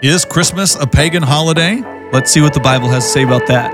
Is Christmas a pagan holiday? Let's see what the Bible has to say about that.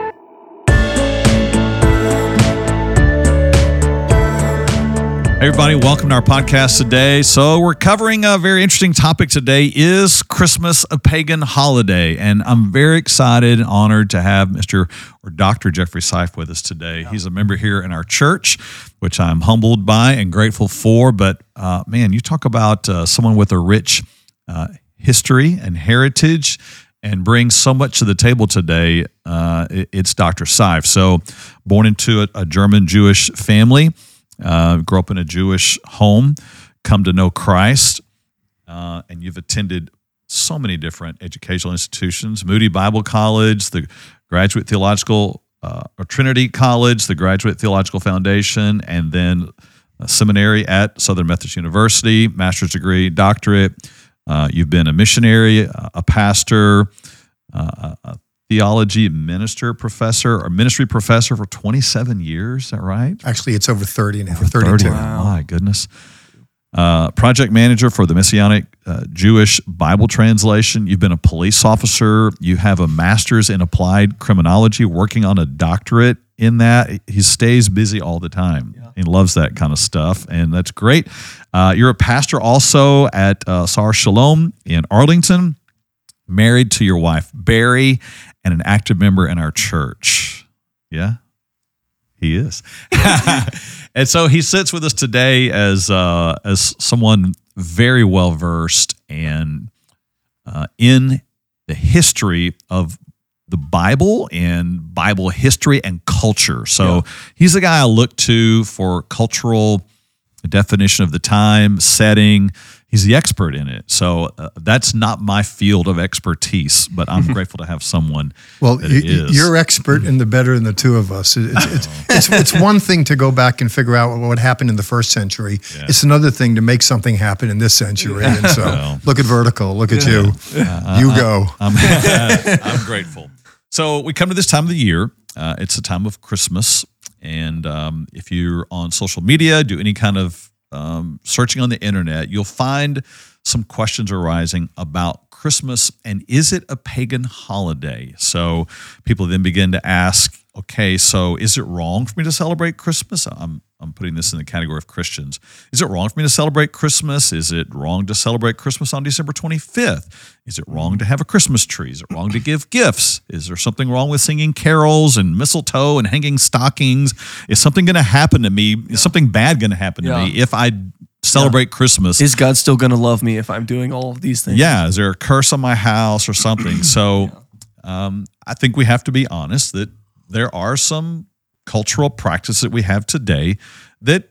Hey everybody, welcome to our podcast today. So, we're covering a very interesting topic today Is Christmas a pagan holiday? And I'm very excited and honored to have Mr. or Dr. Jeffrey Seif with us today. He's a member here in our church, which I'm humbled by and grateful for. But uh, man, you talk about uh, someone with a rich uh, history and heritage and brings so much to the table today. Uh, it's Dr. Seif. So, born into a, a German Jewish family, uh, grew up in a Jewish home, come to know Christ, uh, and you've attended so many different educational institutions Moody Bible College, the Graduate Theological uh, or Trinity College, the Graduate Theological Foundation, and then seminary at Southern Methodist University, master's degree, doctorate. Uh, you've been a missionary, a pastor, uh, a theology minister professor or ministry professor for 27 years. Is that right? Actually, it's over 30 now. 32. 30. My goodness. Uh, project manager for the Messianic uh, Jewish Bible translation. You've been a police officer. You have a master's in applied criminology, working on a doctorate in that. He stays busy all the time. He loves that kind of stuff, and that's great. Uh, you're a pastor also at uh, Sar Shalom in Arlington, married to your wife, Barry, and an active member in our church. Yeah? He is. and so he sits with us today as uh, as someone very well versed and uh, in the history of the Bible and Bible history and culture. So he's the guy I look to for cultural definition of the time, setting. He's the expert in it. So uh, that's not my field of expertise, but I'm grateful to have someone Well, that you, it is. you're expert in the better than the two of us. It- It's, it's, it's, it's one thing to go back and figure out what happened in the first century. Yeah. It's another thing to make something happen in this century. And so Well. look at vertical. Look at you. you go. I'm, I'm grateful. So we come to this time of the year. Uh, it's the time of Christmas, and um, if you're on social media, do any kind of um, searching on the internet, you'll find some questions arising about Christmas and is it a pagan holiday? So people then begin to ask, okay, so is it wrong for me to celebrate Christmas? I'm I'm putting this in the category of Christians. Is it wrong for me to celebrate Christmas? Is it wrong to celebrate Christmas on December 25th? Is it wrong to have a Christmas tree? Is it wrong to give gifts? Is there something wrong with singing carols and mistletoe and hanging stockings? Is something going to happen to me? Is something bad going to happen to Yeah. me if I celebrate Christmas? Is God still going to love me if I'm doing all of these things? yeah, is there a curse on my house or something? So um, I think we have to be honest that there are some cultural practices that we have today that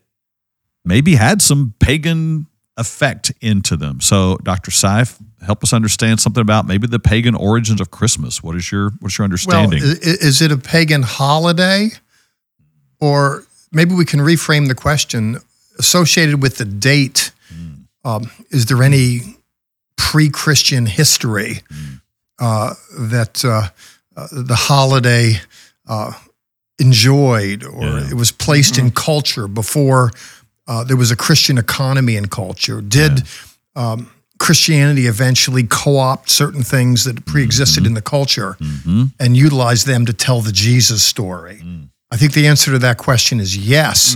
maybe had some pagan effect into them. So, Dr. Seif, help us understand something about maybe the pagan origins of Christmas. What is your what's your understanding? i- is it a pagan holiday? Or maybe we can reframe the question associated with the date. Um, is there any pre Christian history uh, that uh, uh, the holiday uh, enjoyed or Yeah. it was placed in culture before uh, there was a Christian economy in culture? Did um, Christianity eventually co opt certain things that pre existed in the culture Mhm. and utilize them to tell the Jesus story? Mm. I think the answer to that question is yes.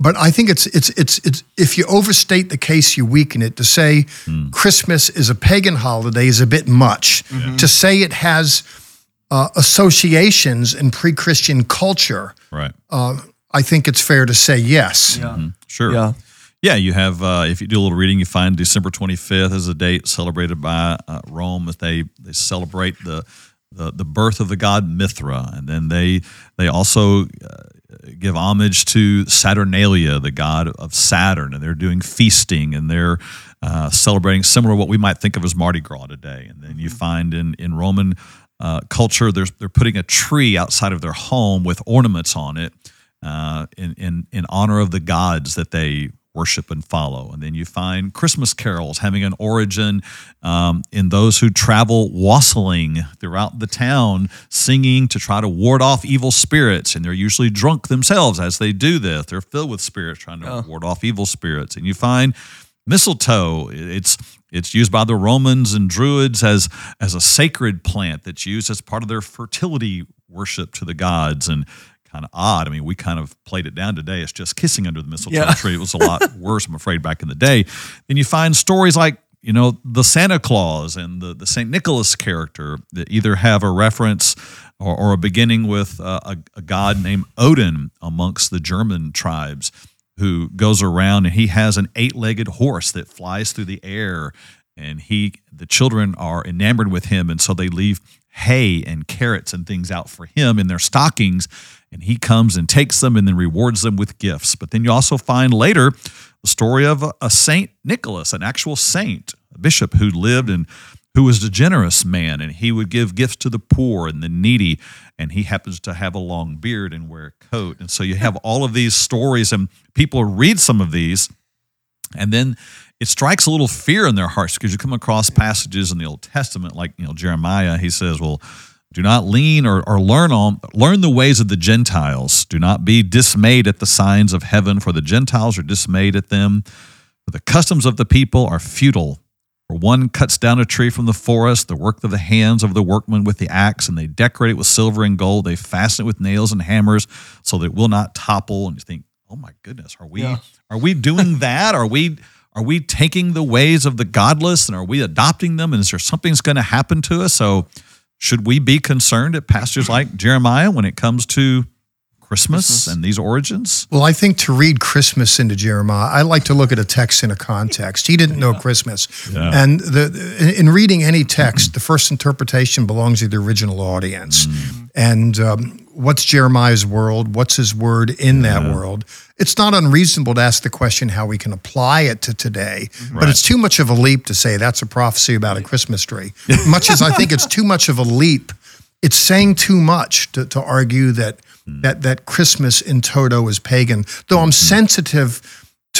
But I think it's it's it's it's if you overstate the case, you weaken it. To say Mm. Christmas is a pagan holiday is a bit much. To say it has uh, associations in pre-Christian culture, right. uh, I think it's fair to say yes. Yeah. Sure. Yeah. Yeah, you have. Uh, if you do a little reading, you find December 25th is a date celebrated by uh, Rome. That they they celebrate the, the the birth of the god Mithra, and then they they also uh, give homage to Saturnalia, the god of Saturn, and they're doing feasting and they're uh, celebrating similar to what we might think of as Mardi Gras today. And then you find in in Roman uh, culture, they're they're putting a tree outside of their home with ornaments on it uh, in, in in honor of the gods that they worship and follow. And then you find Christmas carols having an origin um, in those who travel wassailing throughout the town, singing to try to ward off evil spirits. And they're usually drunk themselves as they do this. They're filled with spirits trying to Yeah. ward off evil spirits. And you find mistletoe. It's it's used by the Romans and Druids as as a sacred plant that's used as part of their fertility worship to the gods and kind of odd. I mean, we kind of played it down today. It's just kissing under the mistletoe Yeah. tree. It was a lot worse, I'm afraid, back in the day. Then you find stories like you know the Santa Claus and the the Saint Nicholas character that either have a reference or, or a beginning with uh, a, a god named Odin amongst the German tribes who goes around and he has an eight-legged horse that flies through the air. And he the children are enamored with him. And so they leave hay and carrots and things out for him in their stockings. And he comes and takes them and then rewards them with gifts. But then you also find later the story of a, a saint nicholas an actual saint a bishop who lived and who was a generous man and he would give gifts to the poor and the needy and he happens to have a long beard and wear a coat and so you have all of these stories and people read some of these and then it strikes a little fear in their hearts because you come across passages in the Old Testament, like you know Jeremiah. He says, "Well, do not lean or, or learn on learn the ways of the Gentiles. Do not be dismayed at the signs of heaven, for the Gentiles are dismayed at them. For the customs of the people are futile. For one cuts down a tree from the forest, the work of the hands of the workman with the axe, and they decorate it with silver and gold. They fasten it with nails and hammers, so that it will not topple. And you think, oh my goodness, are we Yeah. are we doing that? Are we are we taking the ways of the godless and are we adopting them? And is there something's going to happen to us? So should we be concerned at pastors like Jeremiah when it comes to Christmas, Christmas. and these origins? Well, I think to read Christmas into Jeremiah, I like to look at a text in a context. He didn't know Christmas, Yeah. and the in, in reading any text, the first interpretation belongs to the original audience. And um, what's Jeremiah's world? What's his word in that world? It's not unreasonable to ask the question how we can apply it to today, but it's too much of a leap to say that's a prophecy about a Christmas tree. much as I think it's too much of a leap it's saying too much to, to argue that that that Christmas in toto is pagan. Though I'm sensitive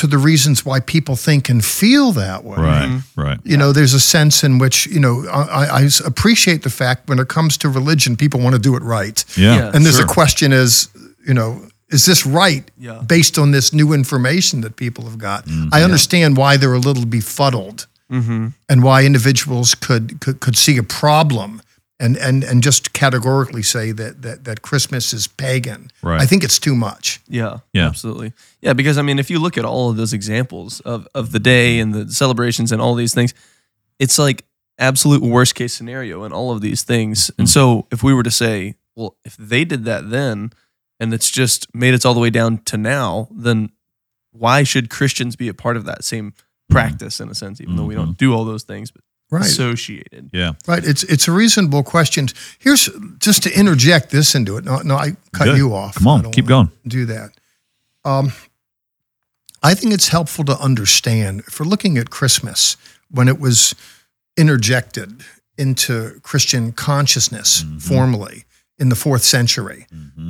to the reasons why people think and feel that way. Right, right. You know, there's a sense in which you know I, I appreciate the fact when it comes to religion, people want to do it right. Yeah. Yeah. and there's sure. a question: is you know, is this right Yeah. based on this new information that people have got? Mm-hmm. I understand why they're a little befuddled Mm-hmm. and why individuals could could, could see a problem and, and and just categorically say that that that Christmas is pagan. Right. I think it's too much. Yeah, Yeah. absolutely. Yeah, because I mean, if you look at all of those examples of of the day and the celebrations and all these things, it's like absolute worst case scenario in all of these things. And mm-hmm. so, if we were to say, well, if they did that then, and it's just made it all the way down to now, then why should Christians be a part of that same mm-hmm. practice in a sense, even though we don't mm-hmm. do all those things, but Right. associated? Yeah. Right. It's it's a reasonable question. Here's just to interject this into it. No, no, I cut Good. you off. Come on, don't keep going. Do that. Um, I think it's helpful to understand if we're looking at Christmas when it was interjected into Christian consciousness Mm-hmm. formally in the fourth century.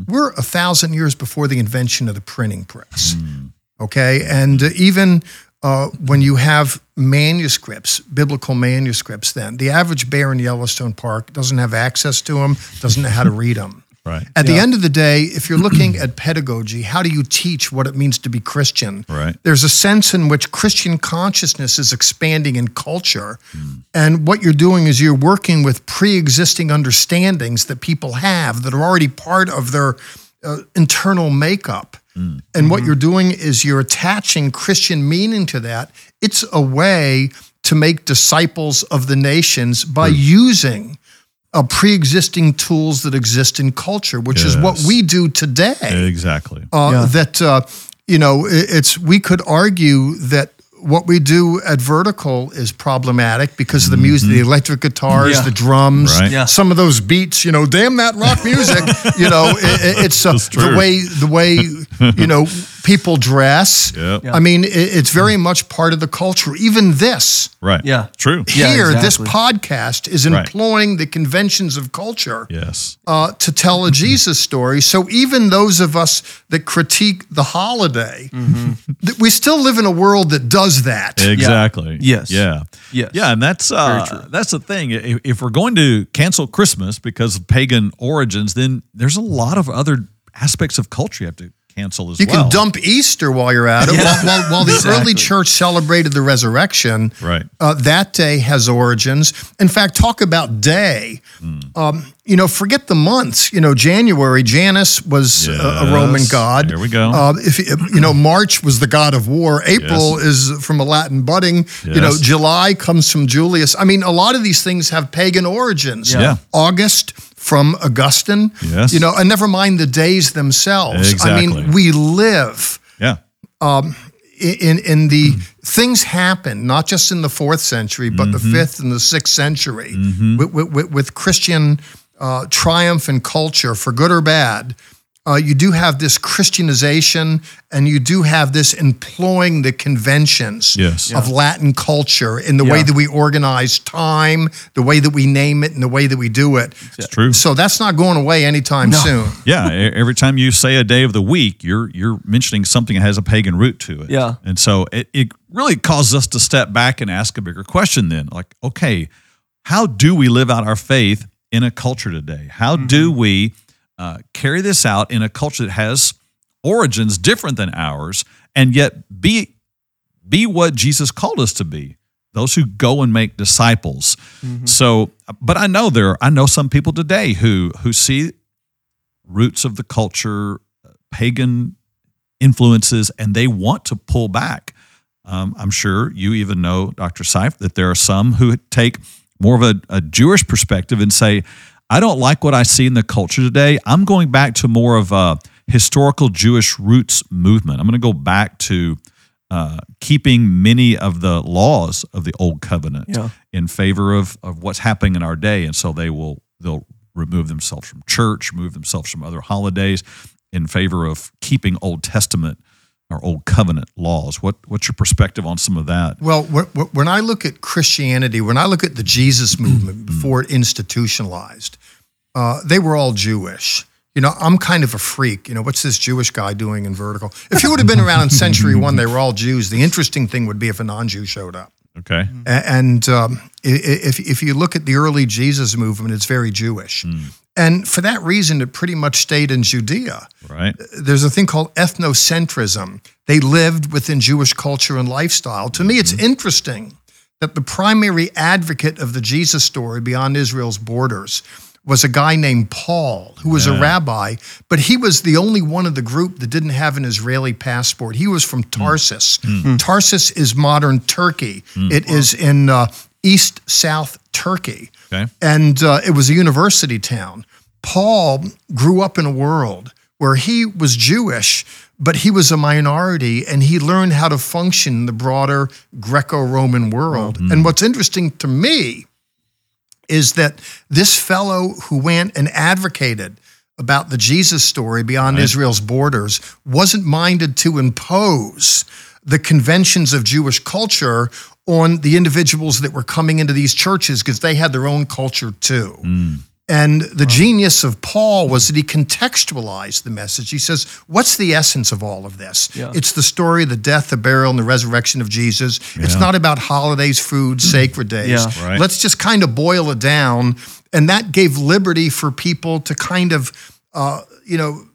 We're a thousand years before the invention of the printing press. Mm. Okay. And uh, even uh, when you have manuscripts, biblical manuscripts, then the average bear in Yellowstone Park doesn't have access to them, doesn't know how to read them. Right. At the end of the day, if you're looking at pedagogy, how do you teach what it means to be Christian? Right. There's a sense in which Christian consciousness is expanding in culture. And what you're doing is you're working with pre existing understandings that people have that are already part of their uh, internal makeup. And what you're doing is you're attaching Christian meaning to that. It's a way to make disciples of the nations by using uh, pre-existing tools that exist in culture, which is what we do today. Exactly. Uh, Yeah. That uh, you know, it's we could argue that what we do at Vertical is problematic because of the music, the electric guitars, Yeah. the drums, Mm-hmm. Right. Yeah. some of those beats. You know, damn that rock music. you know, i i- it's uh, the way the way you know people dress. Yep. Yeah. I mean, i it's very much part of the culture. Even this Right. Yeah. True. Yeah, here, this podcast is Right. employing the conventions of culture Yes. uh, to tell a Jesus story. So even those of us that critique the holiday, that we still live in a world that does that. Exactly. Yes. Yeah. Yes. Yeah, and that's uh, that's the thing. If, if we're going to cancel Christmas because of pagan origins, then there's a lot of other aspects of culture you have to cancel as You well. can dump Easter while you're at it. While, while, while the Exactly. early church celebrated the resurrection, Right. uh, that day has origins. In fact, talk about day. Hmm. Um, you know, forget the months. You know, January, Janus was a, a Roman god. There we go. Uh, if you know, March was the god of war. April is from a Latin budding. You know, July comes from Julius. I mean, a lot of these things have pagan origins. Yeah. August from Augustine. Yes. You know, and never mind the days themselves. I mean, we live yeah. Um, in in the things happen not just in the fourth century but the mm-hmm. fifth and the sixth century mm-hmm. with, with, with Christian uh, triumph and culture for good or bad. Uh, you do have this Christianization, and you do have this employing the conventions Yes. of Latin culture in the way that we organize time, the way that we name it, and the way that we do it. It's true. So that's not going away anytime soon. Yeah, every time you say a day of the week, you're you're mentioning something that has a pagan root to it. Yeah. and so it, it really causes us to step back and ask a bigger question. Then, like, okay, how do we live out our faith in a culture today? How do we uh, carry this out in a culture that has origins different than ours, and yet be be what Jesus called us to be? Those who go and make disciples. So, but I know there, I know some people today who who see roots of the culture, uh, pagan influences, and they want to pull back. Um, I'm sure you even know, Dr. Seif, that there are some who take more of a, a Jewish perspective and say, I don't like what I see in the culture today. I'm going back to more of a historical Jewish roots movement. I'm going to go back to uh, keeping many of the laws of the old covenant Yeah. in favor of, of what's happening in our day. And so they will they'll remove themselves from church, remove themselves from other holidays in favor of keeping Old Testament or Old Covenant laws. What what's your perspective on some of that? Well, wh- wh- when I look at Christianity, when I look at the Jesus movement before it institutionalized, uh, they were all Jewish. You know, I'm kind of a freak. You know, what's this Jewish guy doing in vertical? If you would have been around in century one, they were all Jews. The interesting thing would be if a non Jew showed up. Okay. And um, if, if you look at the early Jesus movement, it's very Jewish. Hmm. And for that reason, it pretty much stayed in Judea Right. Uh, there's a thing called ethnocentrism. They lived within Jewish culture and lifestyle. To me, it's mm-hmm. interesting that the primary advocate of the Jesus story beyond Israel's borders was a guy named Paul, who was a rabbi, but he was the only one of the group that didn't have an Israeli passport. He was from hmm. Tarsus. Hmm. Hmm. Tarsus is modern Turkey. It is in uh, east south Turkey Okay. and uh, it was a university town. Paul grew up in a world where he was Jewish, but he was a minority and he learned how to function in the broader Greco Roman world. And what's interesting to me is that this fellow who went and advocated about the Jesus story beyond Israel's borders wasn't minded to impose the conventions of Jewish culture on the individuals that were coming into these churches because they had their own culture too. Mm. And the genius of Paul was that he contextualized the message. He says, What's the essence of all of this? Yeah. It's the story of the death, the burial, and the resurrection of Jesus. It's not about holidays, food, sacred days. Yeah. Right. Let's just kind of boil it down. And that gave liberty for people to kind of, uh, you know,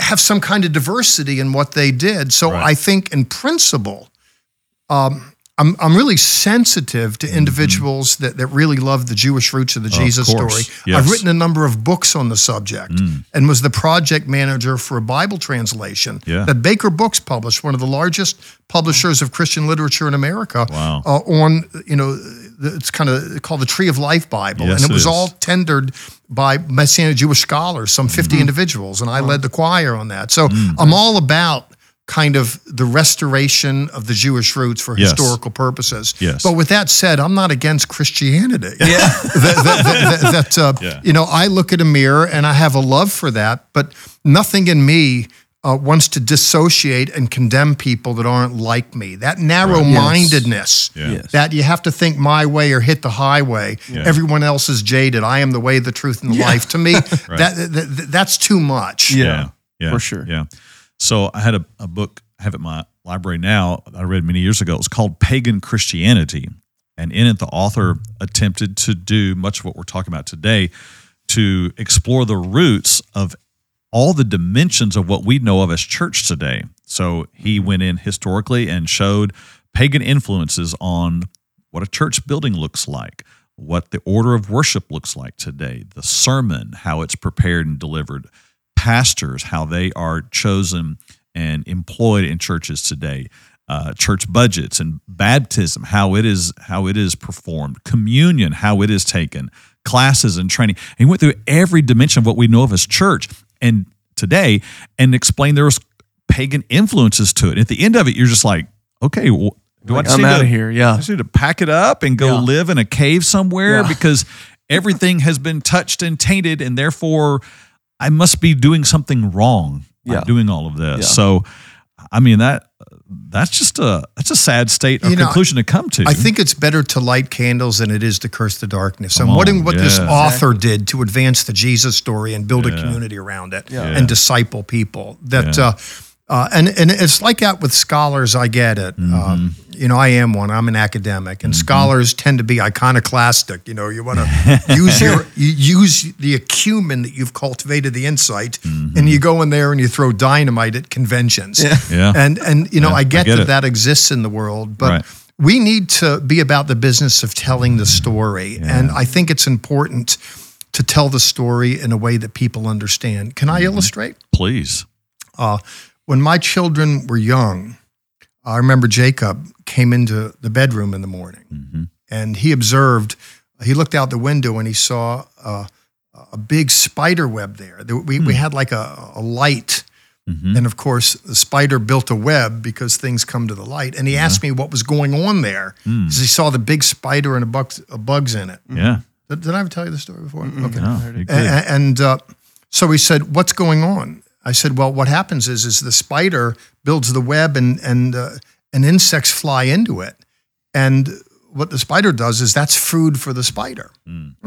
have some kind of diversity in what they did. So Right. I think, in principle, um, I'm, I'm really sensitive to individuals that, that really love the Jewish roots of the Jesus Mm-hmm. course. story. Yes. Mm. I've written a number of books on the subject and was the project manager for a Bible translation Yeah. that Baker Books published, one of the largest publishers of Christian literature in America, Wow. uh, on, you know, it's kind of called the Tree of Life Bible. Yes, and it was all tendered by Messianic Jewish scholars, some 50 Mm-hmm. individuals, and I led the choir on that. So Mm. I'm all about kind of the restoration of the Jewish roots for Yes. historical purposes. Yes. But with that said, I'm not against Christianity. Yeah. that, that, that, that, that, uh, Yeah. you know, I look at a mirror and I have a love for that, but nothing in me uh, wants to dissociate and condemn people that aren't like me. That narrow mindedness, Yeah. Yes. that you have to think my way or hit the highway. Yeah. Everyone else is jaded. I am the way, the truth, and the life. To me, that, that that's too much. Yeah. yeah, for sure. Yeah. So I had a, a book, I have it my library now, I read many years ago. It was called Pagan Christianity. And in it, the author attempted to do much of what we're talking about today to explore the roots of all the dimensions of what we know of as church today. So he went in historically and showed pagan influences on what a church building looks like, what the order of worship looks like today, the sermon, how it's prepared and delivered, pastors, how they are chosen and employed in churches today. Uh, church budgets and baptism, how it is how it is performed, communion, how it is taken, classes and training. And he went through every dimension of what we know of as church and today, and explained there was pagan influences to it. And at the end of it, you're just like, okay, well, do Like, I just I'm out to- of here. I Yeah. just need to pack it up and go Yeah. live in a cave somewhere Yeah. because everything has been touched and tainted, and therefore I must be doing something wrong by Yeah. doing all of this. Yeah. So, I mean that that's just a that's a sad state or You know, conclusion to come to. I think it's better to light candles than it is to curse the darkness. Come and what, on, what this yeah. author did to advance the Jesus story and build Yeah. a community around it Yeah. and disciple people. That Yeah. uh, uh, and and it's like that with scholars. I get it. Mm-hmm. Um, you know, I am one. I'm an academic, and scholars tend to be iconoclastic. You know, you want to use your you use the acumen that you've cultivated, the insight, and you go in there and you throw dynamite at conventions. Mm-hmm. Yeah. And and you know, Yeah, I get, I get that it. that exists in the world, but Right. we need to be about the business of telling the story. And I think it's important to tell the story in a way that people understand. Can I illustrate? please. Uh, when my children were young, I remember Jacob came into the bedroom in the morning and he observed, he looked out the window and he saw uh, a big spider web there. There- We, we had like a, a light. And of course, the spider built a web because things come to the light. And he asked me what was going on there because he saw the big spider and a, bugs, a bugs in it. Yeah. Did, did I ever tell you the story before? Okay. No, you're good. A- a- And uh, so he said, "What's going on?" I said, "Well, what happens is, is the spider builds the web, and and uh, and insects fly into it, and what the spider does is that's food for the spider."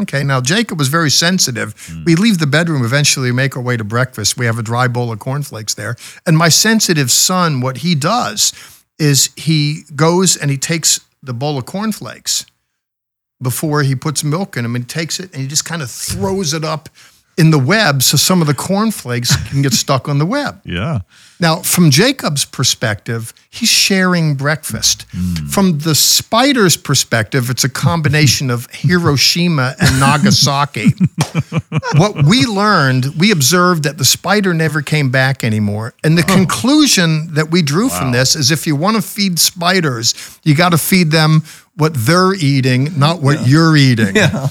Okay. Now Jacob was very sensitive. We leave the bedroom eventually, make our way to breakfast. We have a dry bowl of cornflakes there, and my sensitive son, what he does is he goes and he takes the bowl of cornflakes before he puts milk in him and takes it and he just kind of throws it up in the web so some of the cornflakes can get stuck on the web. Yeah. Now, from Jacob's perspective, he's sharing breakfast. Hmm. From the spider's perspective, it's a combination of Hiroshima and Nagasaki. what we learned, we observed that the spider never came back anymore. And the conclusion that we drew from this is if you want to feed spiders, you got to feed them what they're eating, not what you're eating. Yeah.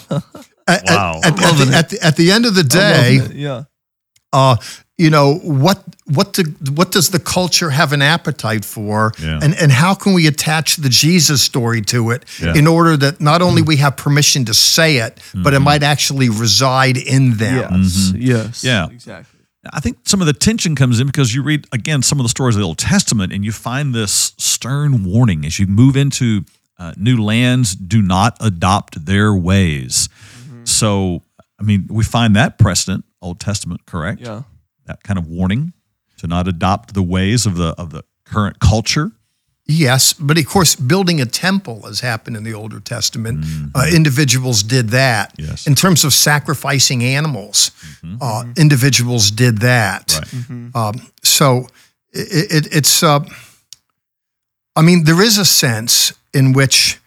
At, at- Wow. at, at the, at, the, at the end of the day, Yeah. uh, you know what what do, what does the culture have an appetite for, Yeah. and and how can we attach the Jesus story to it Yeah. in order that not only we have permission to say it, but it might actually reside in them. Yes. Yes. Yeah. Exactly. I think some of the tension comes in because you read again some of the stories of the Old Testament and you find this stern warning as you move into uh, new lands, do not adopt their ways. So, I mean, we find that precedent, Old Testament, correct? Yeah. That kind of warning to not adopt the ways of the of the current culture. Yes, but of course, building a temple has happened in the Older Testament. Uh, individuals did that. Mm-hmm. Yes. In terms of sacrificing animals, uh, individuals did that. Right. Um, so it, it, it's, uh, I mean, there is a sense in which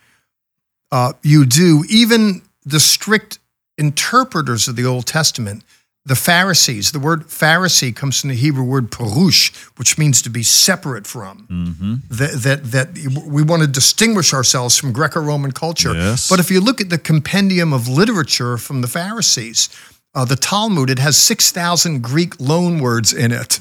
uh, you do, even the strict interpreters of the Old Testament, the Pharisees, the word Pharisee comes from the Hebrew word perush, which means to be separate from. Mm-hmm. That, that, that we want to distinguish ourselves from Greco Roman culture. Yes. But if you look at the compendium of literature from the Pharisees, uh, the Talmud, it has 6,000 Greek loan words in it.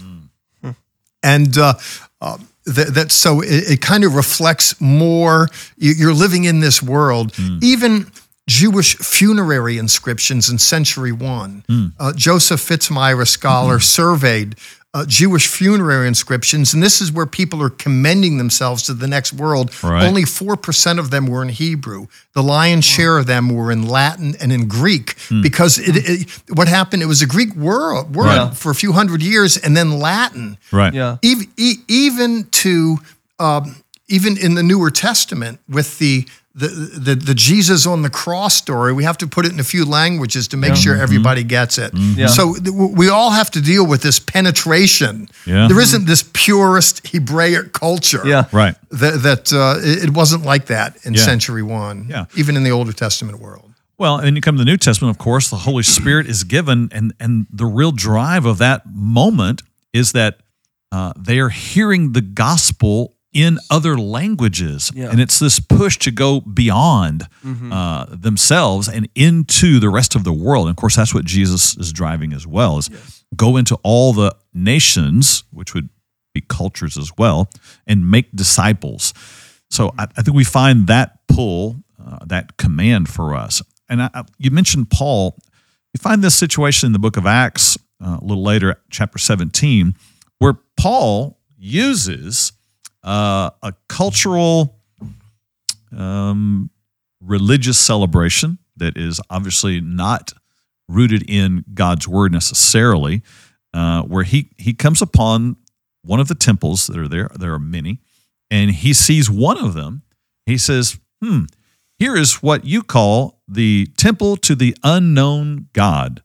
And uh, uh, that, that so it, it kind of reflects more. you- You're living in this world. Even Jewish funerary inscriptions in Century One. Uh, Joseph Fitzmyer, a scholar, surveyed uh, Jewish funerary inscriptions, and this is where people are commending themselves to the next world. Right. Only four percent of them were in Hebrew. The lion's share of them were in Latin and in Greek because it, it, what happened? It was a Greek word, word Right. for a few hundred years, and then Latin Right. Yeah. even, even to um, even in the newer testament with the the, the the Jesus on the cross story. We have to put it in a few languages to make sure everybody gets it. Yeah. So th- we all have to deal with this penetration. Yeah. There isn't this purist Hebraic culture. Yeah. Right. That, that uh, it, it wasn't like that in Yeah. century one. Yeah. Even in the Older Testament world. Well, and you come to the New Testament, of course, the Holy Spirit is given, and and the real drive of that moment is that uh, they are hearing the gospel in other languages, Yeah. and it's this push to go beyond uh, themselves and into the rest of the world. And of course, that's what Jesus is driving as well: is go into all the nations, which would be cultures as well, and make disciples. So I, I think we find that pull, uh, that command for us. And I, I- you mentioned Paul. You find this situation in the book of Acts uh, a little later, chapter 17, where Paul uses uh, a cultural, um, religious celebration that is obviously not rooted in God's word necessarily, uh, where he he comes upon one of the temples that are there. There are many, and he sees one of them. He says, "Hmm, here is what you call the temple to the unknown God."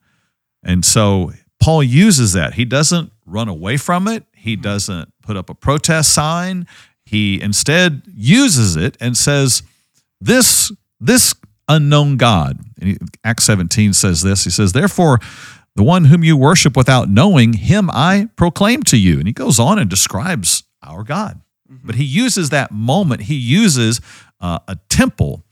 And so Paul uses that. He doesn't run away from it. He doesn't put up a protest sign. He instead uses it and says, "This this unknown God." And he- Acts 17 says this. He says, "Therefore, the one whom you worship without knowing, him I proclaim to you." And he goes on and describes our God. But he uses that moment. He uses uh, a temple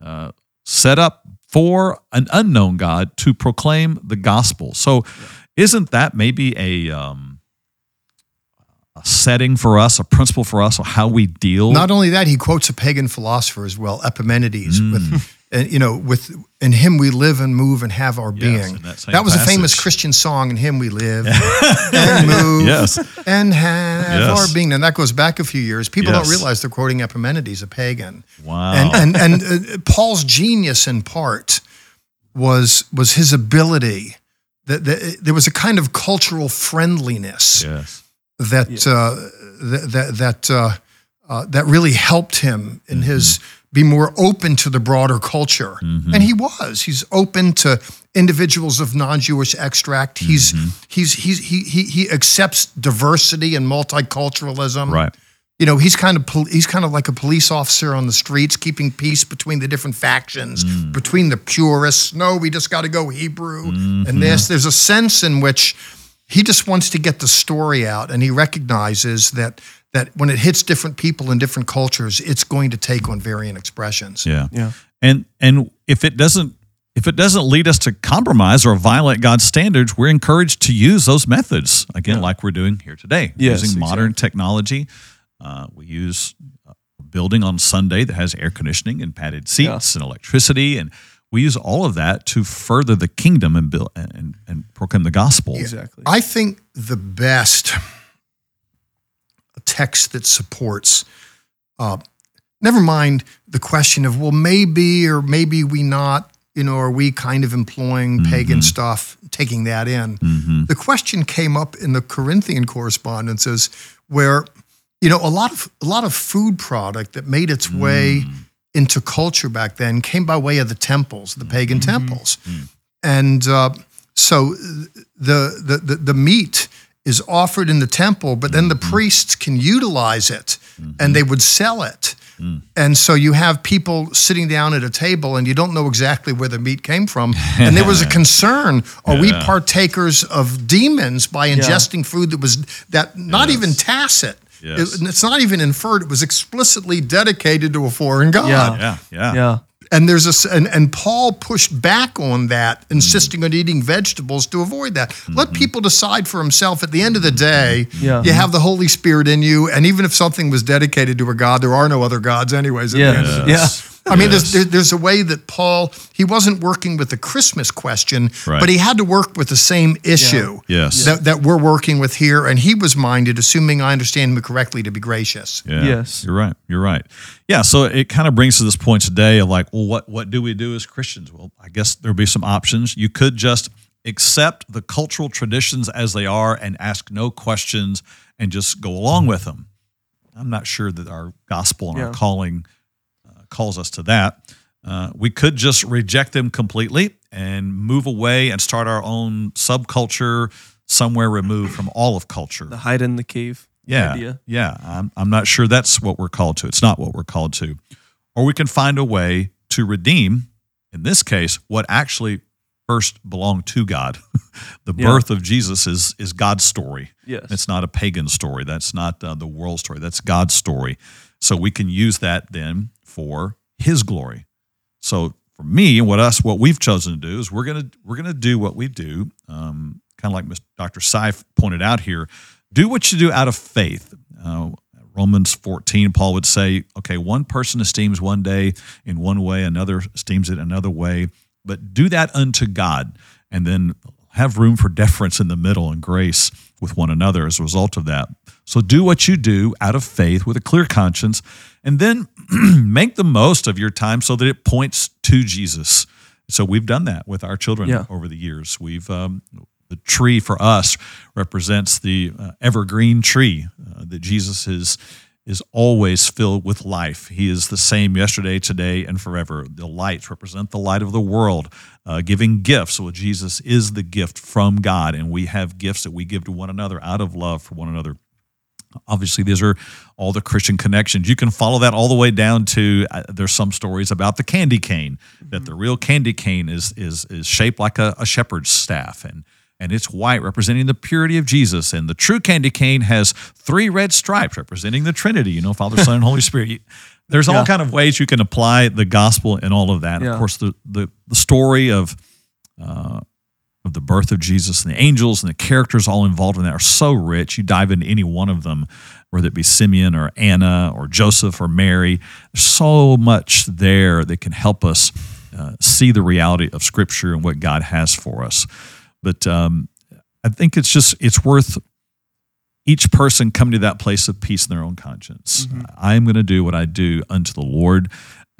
uh, set up for an unknown God to proclaim the gospel. So, isn't that maybe a um, a setting for us, a principle for us, of how we deal? Not only that, he quotes a pagan philosopher as well, Epimenides, Mm. with and you know, with in him we live and move and have our Yes, being. in that same was a famous. Christian song. In him we live and move yes, and have Yes. our being. And that goes back a few years. People don't realize they're quoting Epimenides, a pagan. wow, And and and uh, Paul's genius in part was was his ability. That, that there was a kind of cultural friendliness yes, that uh, that that that, uh, uh, that really helped him in his be more open to the broader culture, and he was. He's open to individuals of non-Jewish extract. He's he's he's he he he accepts diversity and multiculturalism. right, You know, he's kind of pol- he's kind of like a police officer on the streets, keeping peace between the different factions, between the purists. No, we just got to go Hebrew and this. There's a sense in which he just wants to get the story out, and he recognizes that that when it hits different people in different cultures, it's going to take on varying expressions. yeah, Yeah. And and if it doesn't if it doesn't lead us to compromise or violate God's standards, we're encouraged to use those methods again, like we're doing here today, Yes, using modern technology. Uh, we use a building on Sunday that has air conditioning and padded seats and electricity, and we use all of that to further the kingdom and build and, and proclaim the gospel. Exactly. I think the best text that supports, uh, never mind the question of, well, maybe or maybe we not, you know, are we kind of employing mm-hmm. pagan stuff, taking that in? Mm-hmm. The question came up in the Corinthian correspondences where, you know, a lot of a lot of food product that made its way mm. Into culture back then came by way of the temples, the pagan mm-hmm. temples, mm-hmm. Mm. and uh, so the, the the the meat is offered in the temple, but then the mm-hmm. priests can utilize it and they would sell it. Mm. And so you have people sitting down at a table and you don't know exactly where the meat came from. And there was a concern, are we partakers of demons by ingesting food that was that not even tacit? Yes. It- it's not even inferred, it was explicitly dedicated to a foreign god. Yeah. Yeah, yeah, Yeah. And there's a s- and, and Paul pushed back on that, insisting on eating vegetables to avoid that. Let mm-hmm. people decide for himself. At the end of the day, Yeah. you have the Holy Spirit in you, and even if something was dedicated to a god, there are no other gods, anyways. At Yeah. the end of the Yeah. I mean, there's, there's a way that Paul he wasn't working with the Christmas question, Right. but he had to work with the same issue Yes. that, that we're working with here, and he was minded, assuming I understand him correctly, to be gracious. Yeah. Yes. You're right. You're right. Yeah. So it kind of brings to this point today of like, well, what what do we do as Christians? Well, I guess there'll be some options. You could just accept the cultural traditions as they are and ask no questions and just go along with them. I'm not sure that our gospel and our calling calls us to that. Uh, we could just reject them completely and move away and start our own subculture somewhere removed from all of culture. The hide in the cave yeah, idea. yeah. I'm, I'm not sure that's what we're called to. It's not what we're called to. Or we can find a way to redeem, in this case, what actually first belonged to God. the Yeah. birth of Jesus is is God's story. Yes. It's not a pagan story. That's not uh, the world story. That's God's story. So we can use that then for His glory. So for me, what us, what we've chosen to do is we're gonna we're gonna do what we do, um, kind of like Mr. Dr. Seif pointed out here. Do what you do out of faith. Uh, Romans 14, Paul would say, okay, one person esteems one day in one way, another esteems it another way, but do that unto God, and then have room for deference in the middle and grace with one another as a result of that. So do what you do out of faith with a clear conscience, and then make the most of your time so that it points to Jesus. So we've done that with our children Yeah. over the years. We've um, the tree for us represents the uh, evergreen tree uh, that Jesus is is always filled with life. He is the same yesterday, today, and forever. The lights represent the light of the world, uh, giving gifts. Well, Jesus is the gift from God, and we have gifts that we give to one another out of love for one another. Obviously, these are all the Christian connections. You can follow that all the way down to uh, there's some stories about the candy cane that the real candy cane is is is shaped like a, a shepherd's staff and and it's white representing the purity of Jesus and the true candy cane has three red stripes representing the Trinity. You know, Father, Son, and Holy Spirit. You- There's all Yeah. kind of ways you can apply the gospel and all of that. Yeah. Of course, the the, the story of uh, of the birth of Jesus and the angels and the characters all involved in that are so rich. You dive into any one of them, whether it be Simeon or Anna or Joseph or Mary. There's so much there that can help us uh, see the reality of Scripture and what God has for us. But um, I think it's just it's worth each person coming to that place of peace in their own conscience. I am going to do what I do unto the Lord,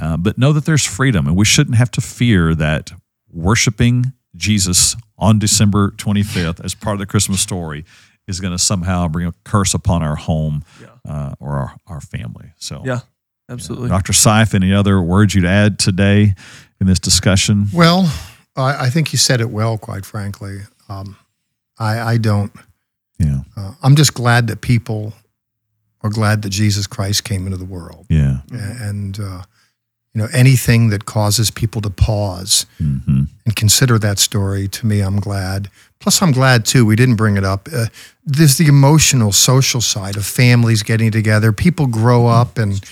uh, but know that there's freedom, and we shouldn't have to fear that worshiping Jesus on December 25th as part of the Christmas story is going to somehow bring a curse upon our home Yeah. uh, or our, our family. So, Yeah. Absolutely. Dr. Seif, any other words you'd add today in this discussion? Well, I, I think you said it well, quite frankly. Um, I, I don't. Yeah, Uh, I'm just glad that people are glad that Jesus Christ came into the world, yeah, and uh, you know anything that causes people to pause hmm and consider that story. To me, I'm glad. Plus, I'm glad too. We didn't bring it up. Uh, there's the emotional, social side of families getting together. People grow up and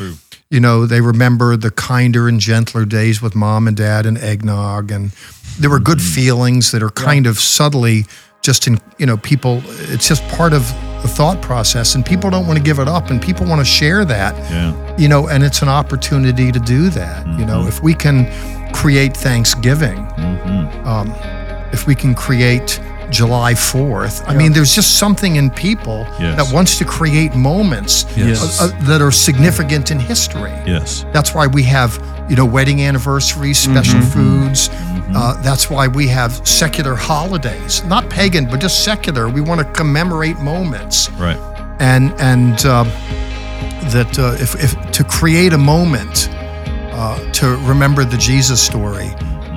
you know, they remember the kinder and gentler days with mom and dad and eggnog. And there were good feelings that are kind of subtly just in, you know, people, it's just part of the thought process. And people don't want to give it up and people want to share that, Yeah, you know, and it's an opportunity to do that. You know, if we can create Thanksgiving, hmm um, if we can create July 4th, I mean, there's just something in people Yes. that wants to create moments Yes. uh, uh, that are significant in history. yes, That's why we have, you know, wedding anniversaries, special foods. Uh, that's why we have secular holidays, not pagan, but just secular. We want to commemorate moments, right. and and uh, that uh, if, if to create a moment uh, to remember the Jesus story,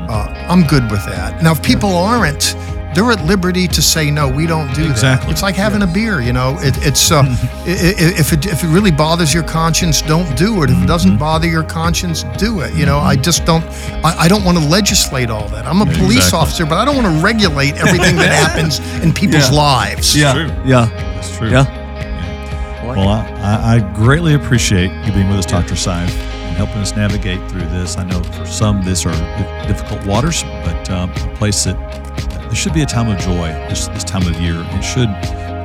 uh, I'm good with that. Now, if people aren't. They're at liberty to say no. We don't do Exactly. that. It's like having a beer, you know. It, it's uh, i- i- if it if it really bothers your conscience, don't do it. If it doesn't bother your conscience, do it. You know, I just don't. I, I don't want to legislate all that. I'm a police exactly. officer, but I don't want to regulate everything that happens in people's Yeah. lives. yeah. true. Yeah. That's true. Yeah. I Well. I, I I greatly appreciate you being with us, Dr. Seif, and helping us navigate through this. I know for some, these are difficult waters, but um, a place that there should be a time of joy this, this time of year. It should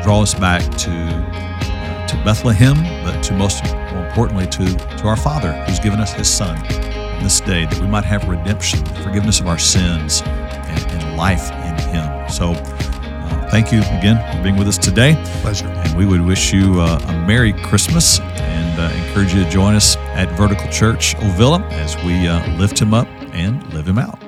draw us back to uh, to Bethlehem, but to most more importantly to to our Father, who's given us His Son on this day, that we might have redemption, forgiveness of our sins, and, and life in Him. So, uh, thank you again for being with us today. Pleasure. And we would wish you uh, a Merry Christmas and uh, encourage you to join us at Vertical Church Ovilla as we uh, lift him up and live him out.